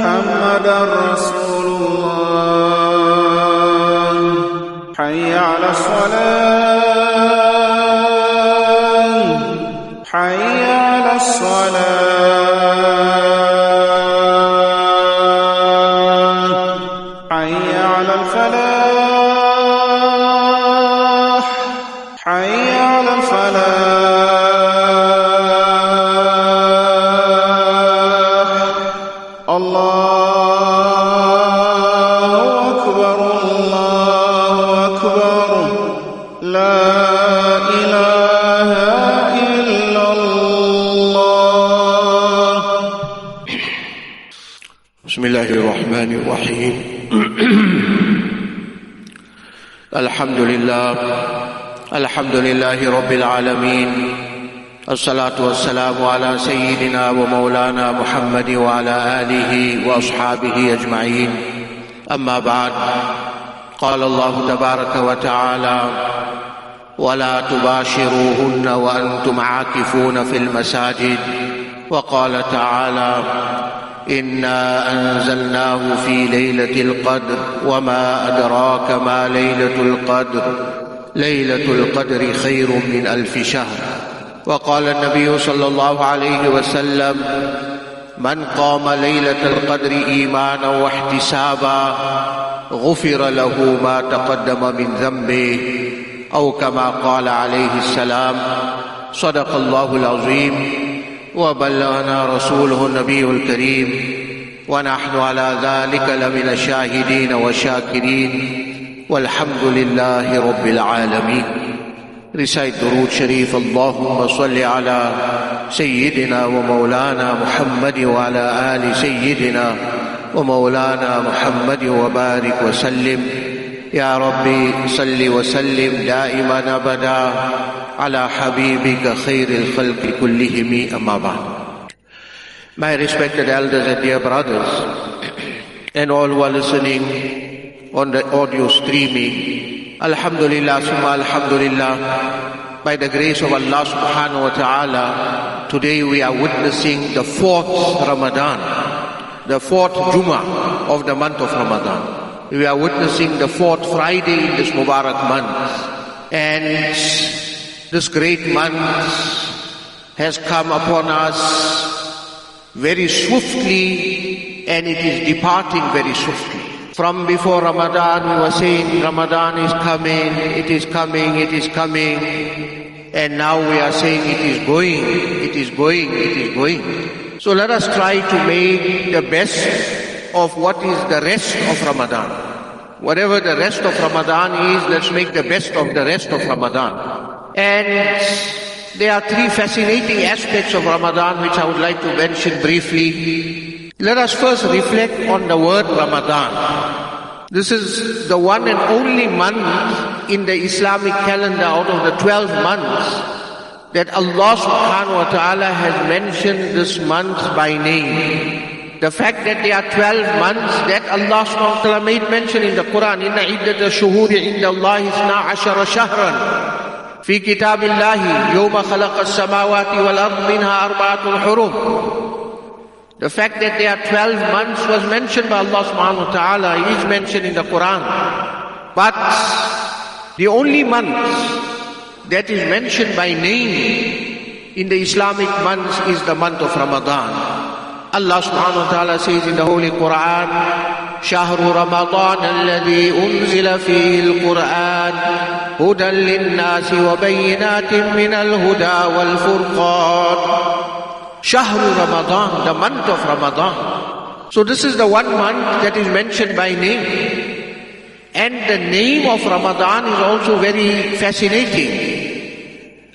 محمد رسول الحمد لله الحمد لله رب العالمين الصلاة والسلام على سيدنا ومولانا محمد وعلى آله وأصحابه أجمعين. أما بعد قال الله تبارك وتعالى ولا تباشروهن وأنتم عاكفون في المساجد وقال تعالى إنا أنزلناه في ليلة القدر وما أدراك ما ليلة القدر. ليلة القدر خير من ألف شهر. وقال النبي صلى الله عليه وسلم من قام ليلة القدر إيمانا واحتسابا غفر له ما تقدم من ذنبه. أو كما قال عليه السلام صدق الله العظيم. وبلغنا رسوله النبي الكريم. ونحن على ذلك لمن الشاهدين والشاكرين. والحمد لله رب العالمين. Recite درود شريف اللهم صل على سيدنا ومولانا محمد وعلى آل سيدنا ومولانا محمد وبارك وسلم يا ربي صل وسلم دائما أبدا على حبيبك خير الخلق كلهم أما بعد My respected elders and dear brothers and all who are listening on the audio streaming Alhamdulillah, summa Alhamdulillah, by the grace of Allah subhanahu wa ta'ala, today we are witnessing the fourth Ramadan, the fourth Jummah of the month of Ramadan. We are witnessing the fourth Friday in this Mubarak month. And this great month has come upon us very swiftly and it is departing very swiftly. From before Ramadan, we were saying Ramadan is coming, it is coming, it is coming. And now we are saying it is going, it is going, it is going. So let us try to make the best of what is the rest of Ramadan. Whatever the rest of Ramadan is, let's make the best of the rest of Ramadan. And there are three fascinating aspects of Ramadan which I would like to mention briefly. Let us first reflect on the word Ramadan. This is the one and only month in the Islamic calendar out of the 12 months that Allah subhanahu wa ta'ala has mentioned this month by name. The fact that there are 12 months that Allah subhanahu wa ta'ala made mention in the Quran, إِنَّ عِدَّةَ الشُّهُورِ عِنْدَ اللَّهِ اثْنَا عَشَرَ شَهْرًا في كتاب الله يوم خلق السماوات والأرض منها أربعة حروف the fact that there are 12 months was mentioned by Allah subhanahu wa ta'ala, is mentioned in the Quran. But the only month that is mentioned by name in the Islamic months is the month of Ramadan. Says in the Holy Quran, شهر رمضان الذي أنزل فيه القرآن هدى للناس وبينات من الهدى والفرقان Shahru Ramadan, the month of Ramadan. So this is the one month that is mentioned by name. And the name of Ramadan is also very fascinating.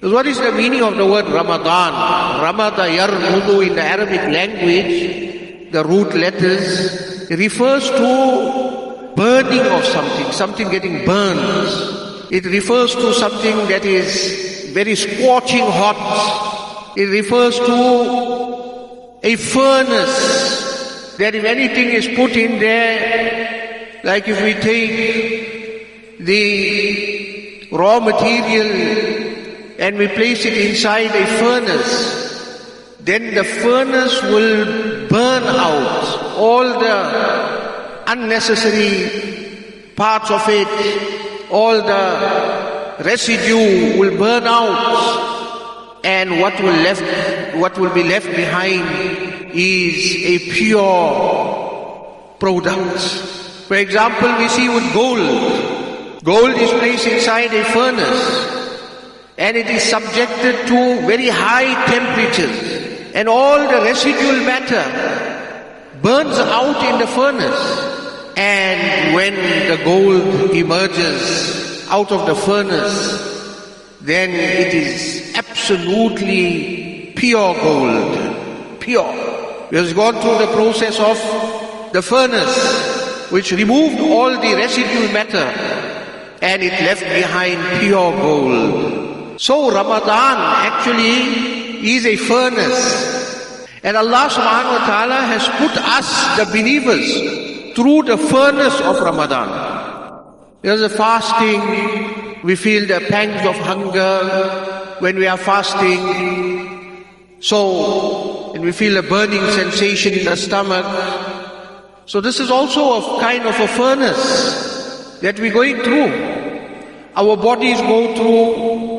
Because what is the meaning of the word Ramadan? Ramada yarmudu in the Arabic language the root letters, refers to burning of something, something getting burned. It refers to something that is very scorching hot. It refers to a furnace that if anything is put in there, like if we take the raw material and we place it inside a furnace, then the furnace will burn out all the unnecessary parts of it, all the residue will burn out, and what will left, what will be left behind is a pure product. For example, we see with gold. Gold is placed inside a furnace and it is subjected to very high temperatures. And all the residual matter burns out in the furnace. And when the gold emerges out of the furnace then it is absolutely pure gold. Pure. It has gone through the process of the furnace which removed all the residual matter and it left behind pure gold so Ramadan actually is a furnace. And Allah subhanahu wa ta'ala has put us, the believers, through the furnace of Ramadan. There's a fasting, we feel the pangs of hunger when we are fasting. So, and we feel a burning sensation in the stomach. So this is also a kind of a furnace that we're going through. Our bodies go through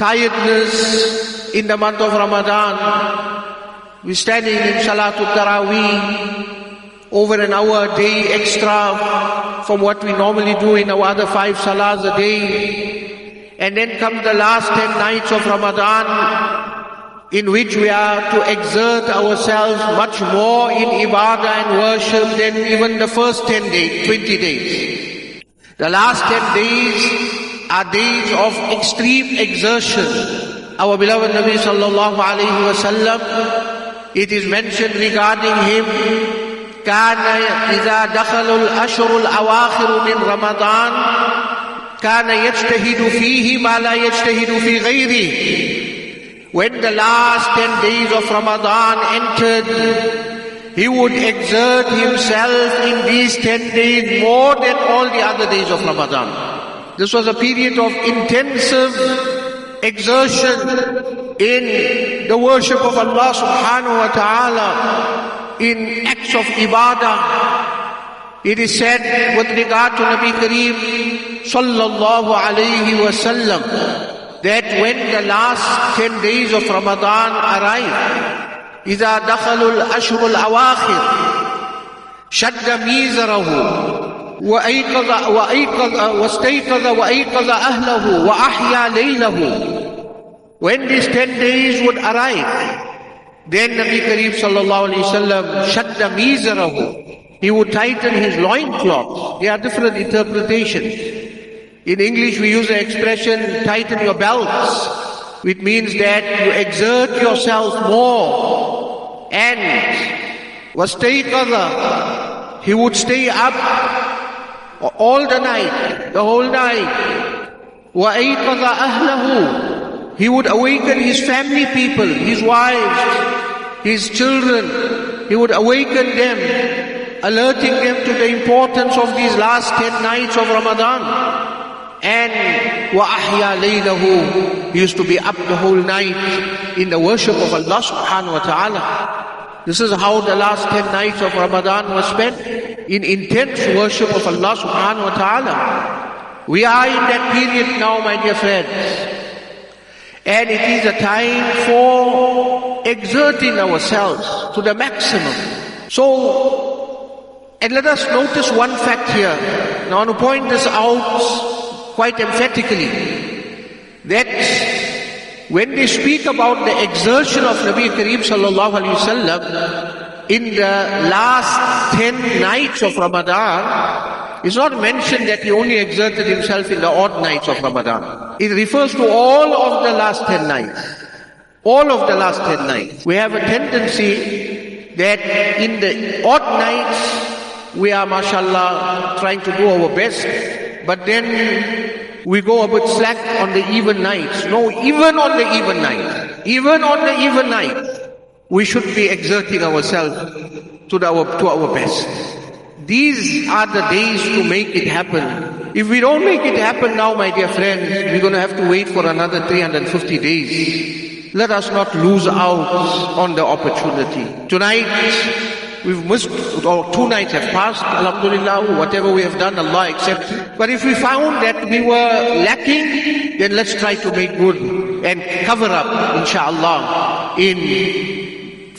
tiredness in the month of Ramadan. We're standing in Salatul Taraweeh over an hour a day extra from what we normally do in our other five salahs a day. And then come the last ten nights of Ramadan in which we are to exert ourselves much more in ibadah and worship than even the first ten days, twenty days. The last ten days are days of extreme exertion. Our beloved Nabi sallallahu alayhi wasallam, it is mentioned regarding him, كان إذا دخلوا الأشهر الأواخر من رمضان كان يجتهد فيه ما لا يجتهد في غيره. When the last ten days of Ramadan entered, he would exert himself in these ten days more than all the other days of Ramadan. This was a period of intensive exertion in the worship of Allah subhanahu wa ta'ala, in acts of ibadah. It is said with regard to Nabi Kareem sallallahu alayhi wasallam that when the last 10 days of Ramadan arrive, إذا دخلوا الأشهر الأواخر شد ميزره وأيقظ وأيقظ واستيقظ وأيقظ أهله وأحيا ليله When these ten days would arrive, then Nabi Kareem sallallahu alayhi wasallam shadda mizarahu. He would tighten his loincloth. There are different interpretations. In English we use the expression tighten your belts, which means that you exert yourself more. And wastayqadha, he would stay up all the night, the whole night. وَأَيْقَظَ أَهْلَهُ He would awaken his family people, his wives, his children. He would awaken them, alerting them to the importance of these last ten nights of Ramadan. And وَأَحْيَا لَيْلَهُ He used to be up the whole night in the worship of Allah subhanahu wa ta'ala. This is how the last 10 nights of Ramadan was spent in intense worship of Allah subhanahu wa ta'ala. We are in that period now, my dear friends. And it is a time for exerting ourselves to the maximum. So, and let us notice one fact here. Now I want to point this out quite emphatically. That when they speak about the exertion of Nabi Kareem sallallahu alayhi wasallam in the last ten nights of Ramadan, it's not mentioned that he only exerted himself in the odd nights of Ramadan. It refers to all of the last ten nights. All of the last ten nights. We have a tendency that in the odd nights we are, mashallah, trying to do our best, but then we go a bit slack on the even nights. No, even on the even night, even on the even night, we should be exerting ourselves to our, to our best. These are the days to make it happen. If we don't make it happen now, my dear friends, we're going to have to wait for another 350 days. Let us not lose out on the opportunity. Tonight, we've missed, or two nights have passed, alhamdulillah, whatever we have done, Allah accept. But if we found that we were lacking, then let's try to make good and cover up, inshallah, in,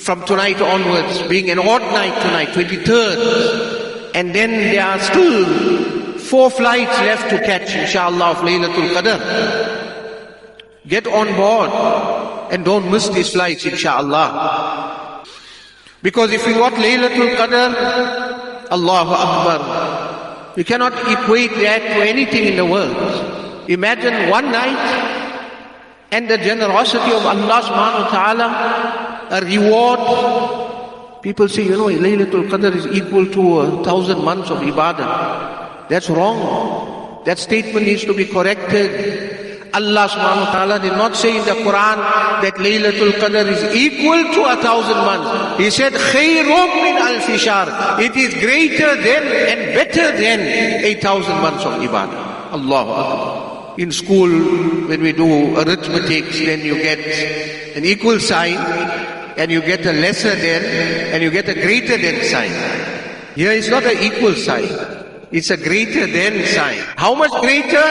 from tonight onwards, being an odd night tonight, 23rd, and then there are still four flights left to catch, inshallah, of Laylatul Qadr. Get on board and don't miss these flights, inshallah. Because if you want Laylatul Qadr, Allahu Akbar. You cannot equate that to anything in the world. Imagine one night and the generosity of Allah subhanahu wa ta'ala, a reward. People say, you know, Laylatul Qadr is equal to a thousand months of ibadah. That's wrong. That statement needs to be corrected. Allah subhanahu wa ta'ala did not say in the Quran that Laylatul Qadr is equal to a thousand months. He said, khayrum min al It is greater than and better than a thousand months of ibadah. Akbar. In school, when we do arithmetic, then you get an equal sign, and you get a lesser than, and you get a greater than sign. Here is not an equal sign. It's a greater than sign. How much greater?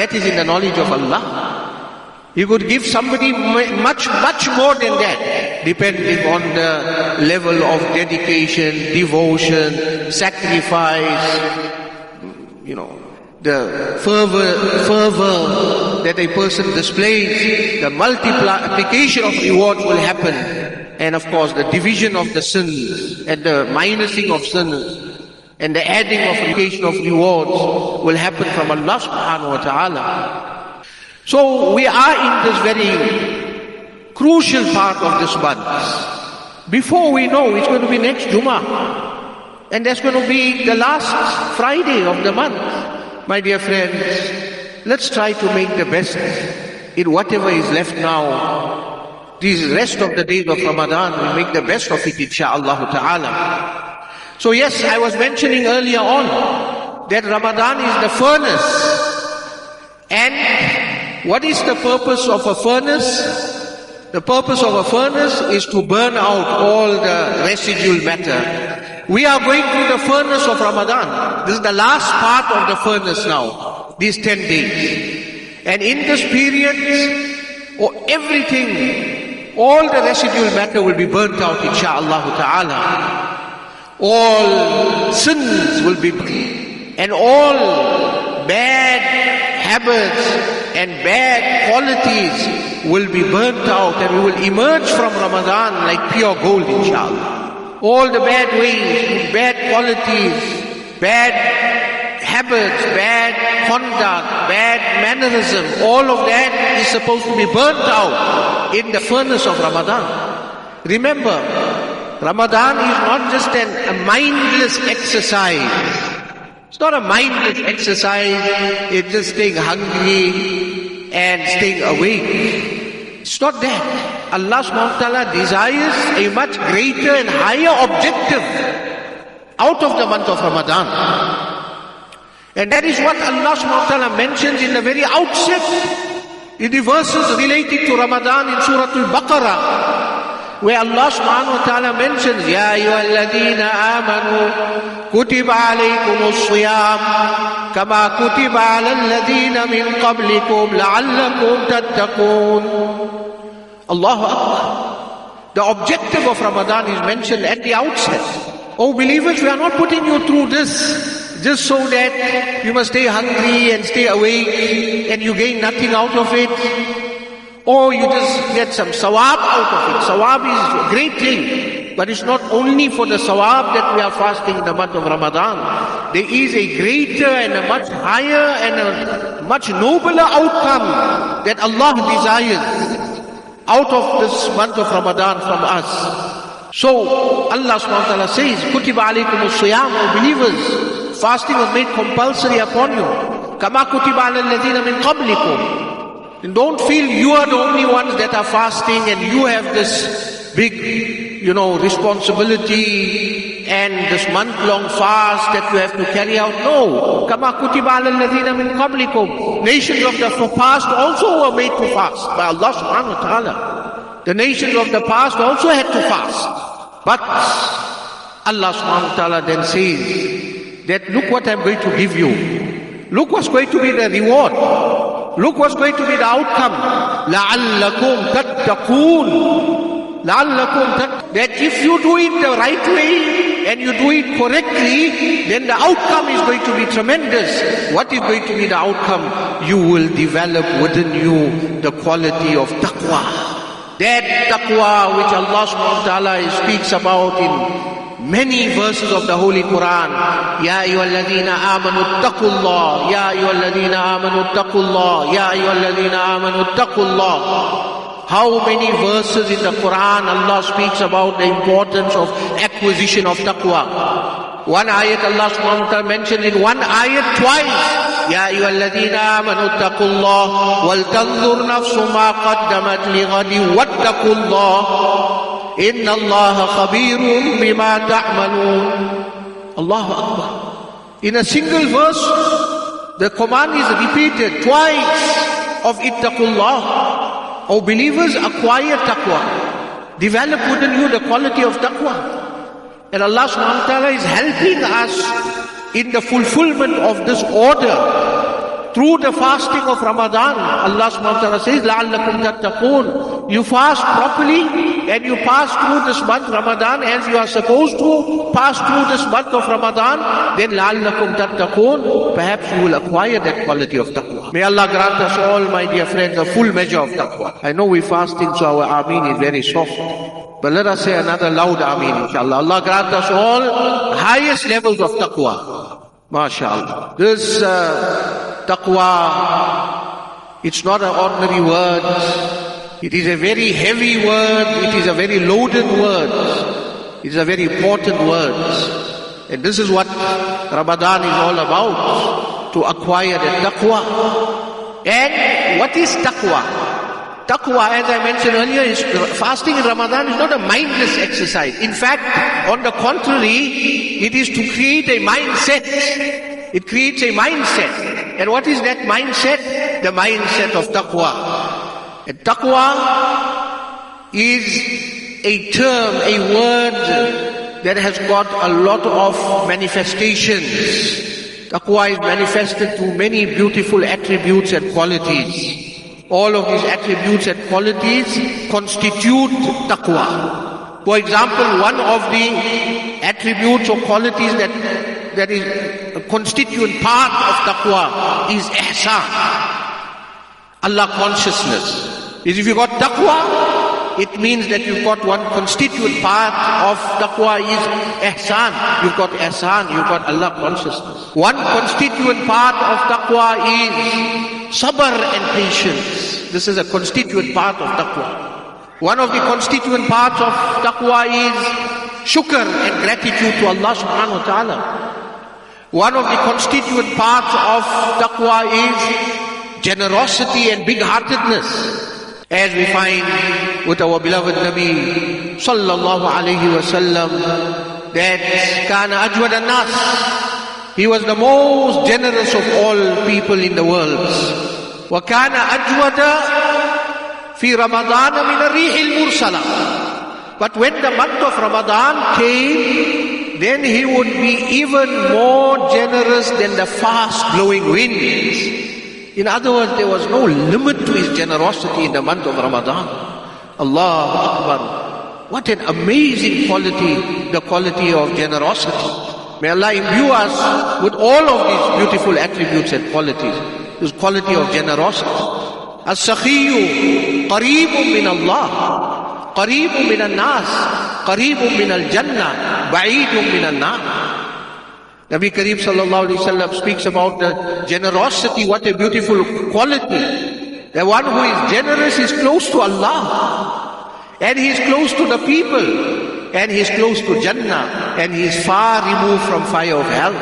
That is in the knowledge of Allah. You could give somebody much, much more than that, depending on the level of dedication, devotion, sacrifice, you know, the fervor, fervor that a person displays, the multiplication of reward will happen. And of course, the division of the sins and the minusing of sins and the adding of occasion of rewards will happen from Allah subhanahu wa ta'ala. So we are in this very crucial part of this month. Before we know, it's going to be next Jummah. And that's going to be the last Friday of the month. My dear friends, let's try to make the best in whatever is left now. These rest of the days of Ramadan, we make the best of it, insha'Allah ta'ala. So yes, I was mentioning earlier on that Ramadan is the furnace. And what is the purpose of a furnace? The purpose of a furnace is to burn out all the residual matter. We are going through the furnace of Ramadan. This is the last part of the furnace now, these 10 days. And in this period, oh, everything, all the residual matter will be burnt out, insha'Allah ta'ala all sins will be and all bad habits and bad qualities will be burnt out and we will emerge from Ramadan like pure gold inshallah. All the bad ways, bad qualities, bad habits, bad conduct, bad mannerism, all of that is supposed to be burnt out in the furnace of Ramadan. Remember, Ramadan is not just an, a mindless exercise. It's not a mindless exercise. It's just staying hungry and staying awake. It's not that. Allah subhanahu wa ta'ala desires a much greater and higher objective out of the month of Ramadan. And that is what Allah subhanahu mentions in the very outset in the verses relating to Ramadan in Surah Al-Baqarah where Allah subhanahu wa ta'ala mentions, Ya ayyuhalladhina amanu kutiba alaykumus siyam kama kutiba ala min qablikum la'allakum tattaqun. Allahu Akbar. The objective of Ramadan is mentioned at the outset. Oh believers, we are not putting you through this just so that you must stay hungry and stay awake and you gain nothing out of it. Or you just get some sawab out of it. Sawab is a great thing. But it's not only for the sawab that we are fasting in the month of Ramadan. There is a greater and a much higher and a much nobler outcome that Allah desires out of this month of Ramadan from us. So Allah subhanahu wa ta'ala says, Kutiba alaykum siyam O believers, fasting was made compulsory upon you. Kama kutiba ala alladhina min qablikum. And don't feel you are the only ones that are fasting and you have this big, you know, responsibility and this month-long fast that you have to carry out. No. Kama kutiba ala alladhina min qablikum. Nations of the past also were made to fast by Allah subhanahu wa ta'ala. The nations of the past also had to fast. But Allah subhanahu wa ta'ala then says that look what I'm going to give you. Look what's going to be the reward. Look what's going to be the outcome. لَعَلَّكُمْ تَتَّقُونَ لَعَلَّكُمْ تَتَّقُونَ That if you do it the right way and you do it correctly, then the outcome is going to be tremendous. What is going to be the outcome? You will develop within you the quality of taqwa. That taqwa which Allah subhanahu wa ta'ala speaks about in many verses of the Holy Quran. Ya ayyuhalladhina amanu taqullah. Ya ayyuhalladhina amanu taqullah. Ya ayyuhalladhina amanu taqullah. How many verses in the Quran Allah speaks about the importance of acquisition of taqwa? One ayat Allah subhanahu mentioned in one ayat twice. Ya ayyuhalladhina amanu taqullah. Wal tanzur nafsu ma qaddamat li ghadi wattaqullah. إن الله خبير بما تعملون الله أكبر In a single verse, the command is repeated twice of ittaqullah. O believers, acquire taqwa. Develop within you the quality of taqwa. And Allah subhanahu wa ta'ala is helping us in the fulfillment of this order through the fasting of Ramadan. Allah subhanahu wa ta'ala says, لَعَلَّكُمْ تَتَّقُونَ You fast properly and you pass through this month Ramadan as you are supposed to pass through this month of Ramadan, then لَعَلَّكُمْ تَتَّقُونَ Perhaps you will acquire that quality of taqwa. May Allah grant us all, my dear friends, a full measure of taqwa. I know we're fasting, so our ameen is very soft. But let us say another loud ameen, inshallah. Allah grant us all highest levels of taqwa. MashaAllah. This uh, taqwa, it's not an ordinary word. It is a very heavy word. It is a very loaded word. It is a very important word. And this is what Ramadan is all about. To acquire the taqwa. And what is taqwa? Taqwa, as I mentioned earlier, is fasting in Ramadan is not a mindless exercise. In fact, on the contrary, it is to create a mindset. It creates a mindset. And what is that mindset? The mindset of taqwa. And taqwa is a term, a word that has got a lot of manifestations. Taqwa is manifested through many beautiful attributes and qualities. All of these attributes and qualities constitute taqwa. For example, one of the attributes or qualities that, that is a constituent part of taqwa is ihsan. Allah consciousness. Is if you got taqwa, it means that you've got one constituent part of taqwa is ihsan. You've got ihsan, you've got Allah consciousness. One constituent part of taqwa is sabr and patience. This is a constituent part of taqwa. One of the constituent parts of taqwa is shukr and gratitude to Allah subhanahu wa ta'ala. One of the constituent parts of taqwa is generosity and big-heartedness. As we find with our beloved Nabi sallallahu alayhi wa sallam that kana ajwad nas he was the most generous of all people in the world. وكان أجود في رمضان من الريح المرسلة. But when the month of Ramadan came, then he would be even more generous than the fast blowing winds. In other words, there was no limit to his generosity in the month of Ramadan. Allah Akbar. What an amazing quality, the quality of generosity. May Allah imbue us with all of these beautiful attributes and qualities. This quality of generosity. As-sakhiyu qareebun min Allah. Qareebun min al-nas. Qareebun min al-jannah. Ba'idun min al-nar. Nabi Kareem sallallahu alayhi wasallam speaks about the generosity, what a beautiful quality. The one who is generous is close to Allah. And he is close to the people. and he is close to Jannah and he is far removed from fire of hell.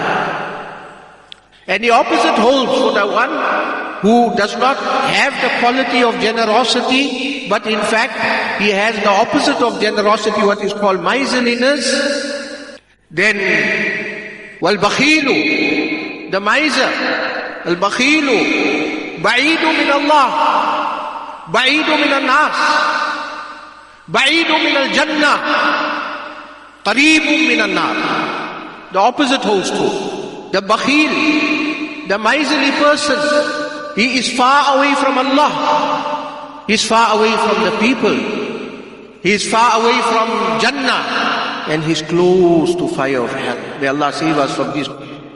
And the opposite holds for the one who does not have the quality of generosity, but in fact he has the opposite of generosity, what is called miserliness. Then, the miser, al bakhilu, ba'idu min Allah, ba'idu min al-nas, ba'idu min al-jannah, qareebu min al-nar. The opposite holds true. The bakhil, the miserly person, he is far away from Allah. He is far away from the people. He is far away from Jannah. And he is close to fire of hell. May Allah save us from these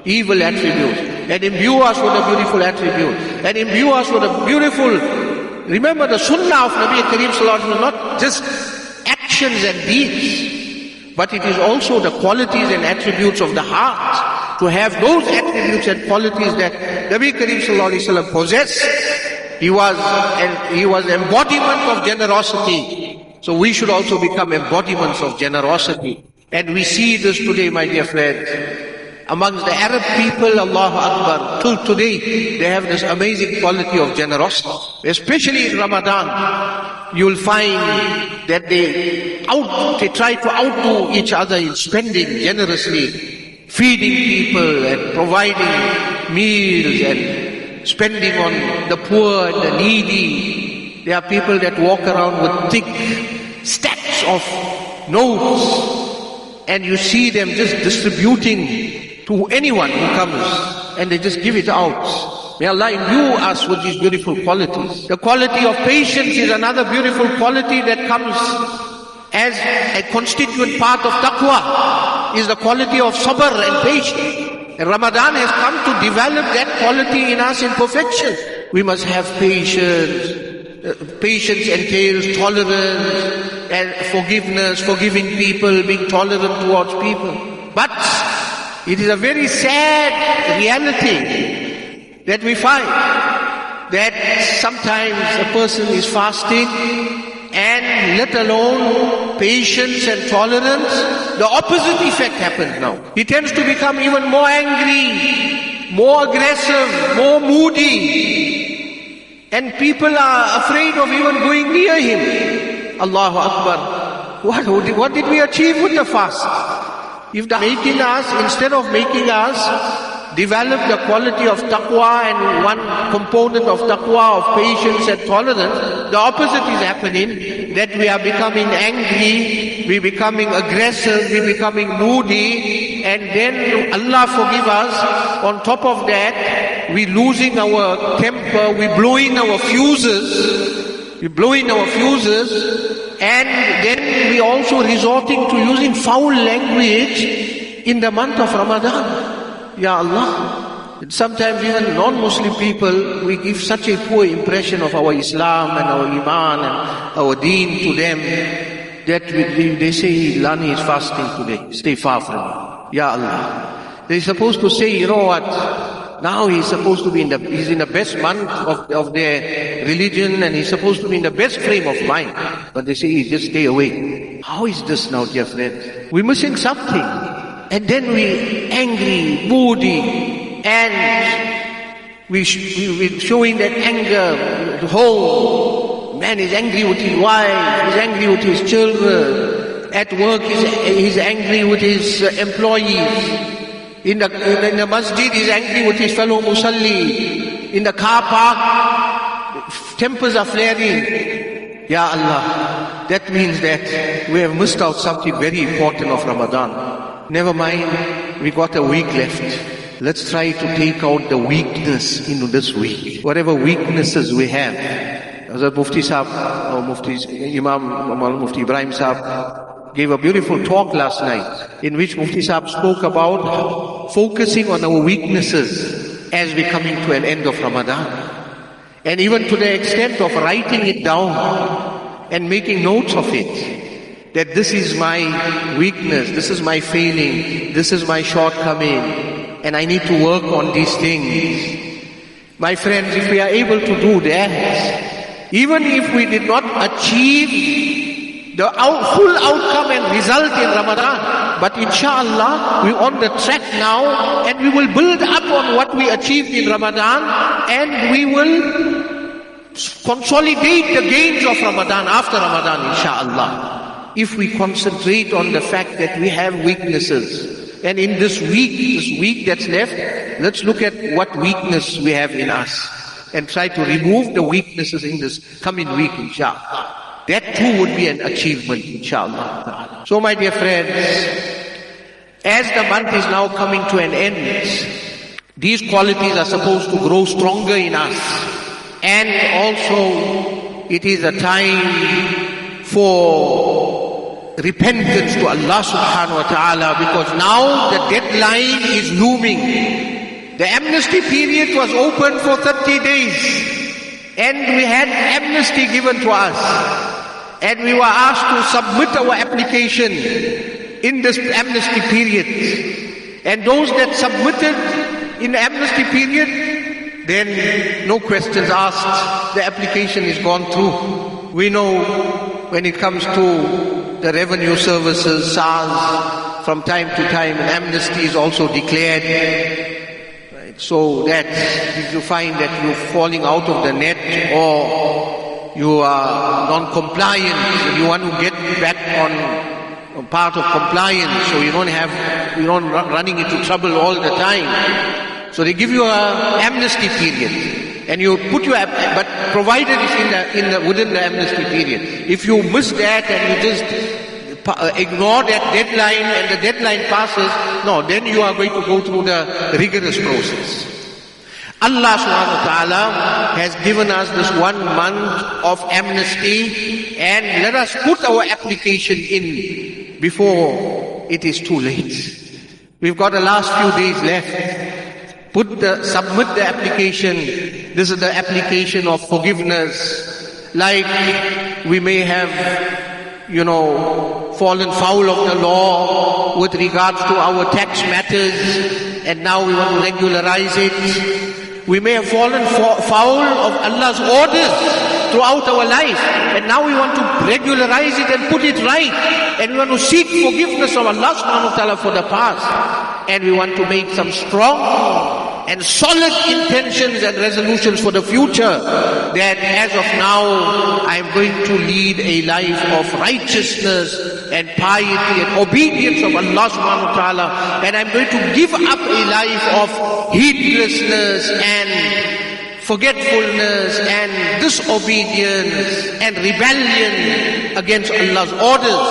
evil attributes. And imbue us with a beautiful attribute. And imbue us with a beautiful, remember the sunnah of Nabi Kareem Sallallahu not just actions and deeds, but it is also the qualities and attributes of the heart to have those attributes and qualities that Nabi Kareem Sallallahu possessed. He was, and he was embodiment of generosity. So we should also become embodiments of generosity. And we see this today, my dear friends. Amongst the Arab people, Allahu Akbar, till today, they have this amazing quality of generosity. Especially in Ramadan, you'll find that they out, they try to outdo each other in spending generously feeding people and providing meals and spending on the poor and the needy. There are people that walk around with thick stacks of notes and you see them just distributing to anyone who comes and they just give it out. May Allah imbue us with these beautiful qualities. The quality of patience is another beautiful quality that comes as a constituent part of taqwa is the quality of sabr and patience. And Ramadan has come to develop that quality in us in perfection. We must have patience. Patience entails tolerance and forgiveness, forgiving people, being tolerant towards people. But it is a very sad reality that we find that sometimes a person is fasting and let alone patience and tolerance, the opposite effect happens now. He tends to become even more angry, more aggressive, more moody. And people are afraid of even going near him. Allahu Akbar. What, what did we achieve with the fast? If the making us, instead of making us develop the quality of taqwa and one component of taqwa of patience and tolerance, the opposite is happening, that we are becoming angry, we becoming aggressive, we becoming moody, and then Allah forgive us, on top of that, we losing our temper, we're blowing our fuses, we're blowing our fuses, and then we're also resorting to using foul language in the month of Ramadan. Ya Allah. Sometimes even non-Muslim people, we give such a poor impression of our Islam and our Iman and our deen to them that we, they say Lani is fasting today. Stay far from me. Ya Allah. They're supposed to say, you know what? Now he's supposed to be in the, he's in the best month of, of their religion and he's supposed to be in the best frame of mind. But they say, he just stay away. How is this now, dear friend? We're missing something. And then we angry, moody, and we, we, we showing that anger, the whole man is angry with his wife, he's angry with his children, at work he's, he's angry with his uh, employees, in the, in the masjid he's angry with his fellow musalli, in the car park, tempers are flaring. Ya Allah, that means that we have missed out something very important of Ramadan. Never mind, we got a week left. Let's try to take out the weakness into this week. Whatever weaknesses we have. Hazrat Mufti Sahib, or Mufti, Imam Mufti Ibrahim Sahib gave a beautiful talk last night in which Mufti Sahib spoke about focusing on our weaknesses as we're coming to an end of Ramadan. And even to the extent of writing it down and making notes of it that this is my weakness, this is my failing, this is my shortcoming, and I need to work on these things. My friends, if we are able to do that, even if we did not achieve the out, full outcome and result in Ramadan. But inshallah, we're on the track now and we will build up on what we achieved in Ramadan and we will consolidate the gains of Ramadan after Ramadan, inshallah. If we concentrate on the fact that we have weaknesses, and in this week, this week that's left, let's look at what weakness we have in us and try to remove the weaknesses in this coming week, inshallah. That too would be an achievement, inshallah. So my dear friends, as the month is now coming to an end, these qualities are supposed to grow stronger in us. And also, it is a time for repentance to Allah subhanahu wa ta'ala because now the deadline is looming. The amnesty period was open for 30 days and we had amnesty given to us and we were asked to submit our application in this amnesty period and those that submitted in the amnesty period then no questions asked. The application is gone through. We know when it comes to the revenue services, SARS, from time to time amnesty is also declared. So that if you find that you're falling out of the net or you are non-compliant, you want to get back on part of compliance so you don't have, you don't running into trouble all the time. So they give you a amnesty period. And you put your, but provided it's in the, in the, within the amnesty period. If you miss that and you just uh, ignore that deadline and the deadline passes, no, then you are going to go through the rigorous process. Allah subhanahu wa ta'ala has given us this one month of amnesty and let us put our application in before it is too late. We've got the last few days left put the, submit the application. This is the application of forgiveness. Like we may have, you know, fallen foul of the law with regards to our tax matters and now we want to regularize it. We may have fallen foul of Allah's orders throughout our life. And now we want to regularize it and put it right. And we want to seek forgiveness of Allah subhanahu wa ta'ala for the past. And we want to make some strong and solid intentions and resolutions for the future that as of now I'm going to lead a life of righteousness and piety and obedience of Allah subhanahu wa ta'ala and I'm going to give up a life of heedlessness and forgetfulness and disobedience and rebellion against Allah's orders.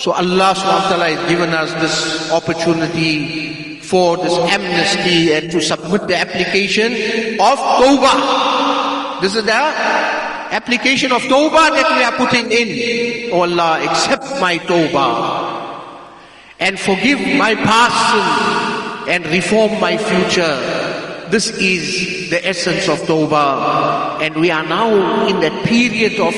So Allah subhanahu wa ta'ala has given us this opportunity for this amnesty and to submit the application of Tawbah. This is the application of Tawbah that we are putting in. Oh Allah, accept my Tawbah and forgive my past and reform my future. This is the essence of Tawbah. And we are now in that period of,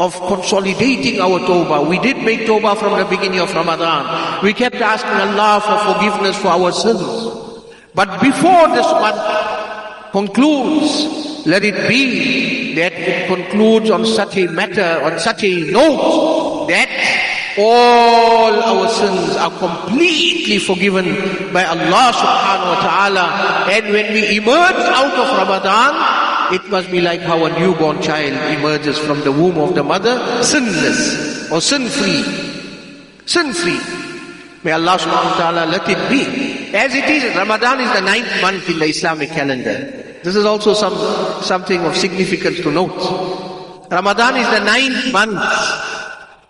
of consolidating our Tawbah. We did make Tawbah from the beginning of Ramadan. We kept asking Allah for forgiveness for our sins. But before this month concludes, let it be that it concludes on such a matter, on such a note that all our sins are completely forgiven by Allah subhanahu wa ta'ala. And when we emerge out of Ramadan, it must be like how a newborn child emerges from the womb of the mother, sinless or sin-free. Sin-free. May Allah subhanahu wa ta'ala let it be. As it is, Ramadan is the ninth month in the Islamic calendar. This is also some, something of significance to note. Ramadan is the ninth month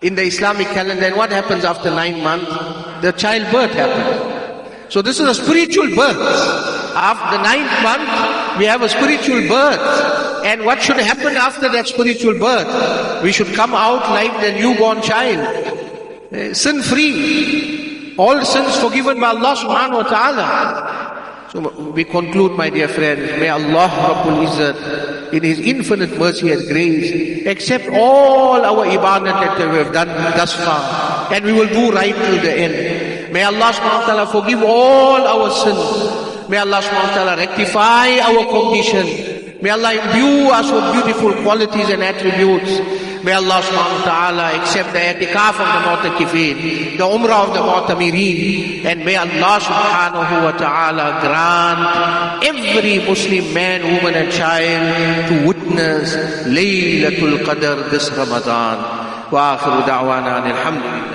in the Islamic calendar. And what happens after nine months? The childbirth happens. So this is a spiritual birth. After the ninth month, we have a spiritual birth. And what should happen after that spiritual birth? We should come out like the newborn child. Eh, sin free. All sins forgiven by Allah subhanahu wa ta'ala. So we conclude, my dear friends, may Allah Rabbul Izzat in His infinite mercy and grace, accept all our ibadat that we have done thus far, and we will do right till the end. May Allah subhanahu wa ta'ala forgive all our sins. May Allah subhanahu wa ta'ala rectify our condition. May Allah imbue us with beautiful qualities and attributes. May Allah subhanahu wa ta'ala accept the etikaf of the mu'takifin, the umrah of the mu'tamirin, and may Allah subhanahu wa ta'ala grant every Muslim man, woman and child to witness Laylatul Qadr this Ramadan. وآخر دعوانا أن الحمد لله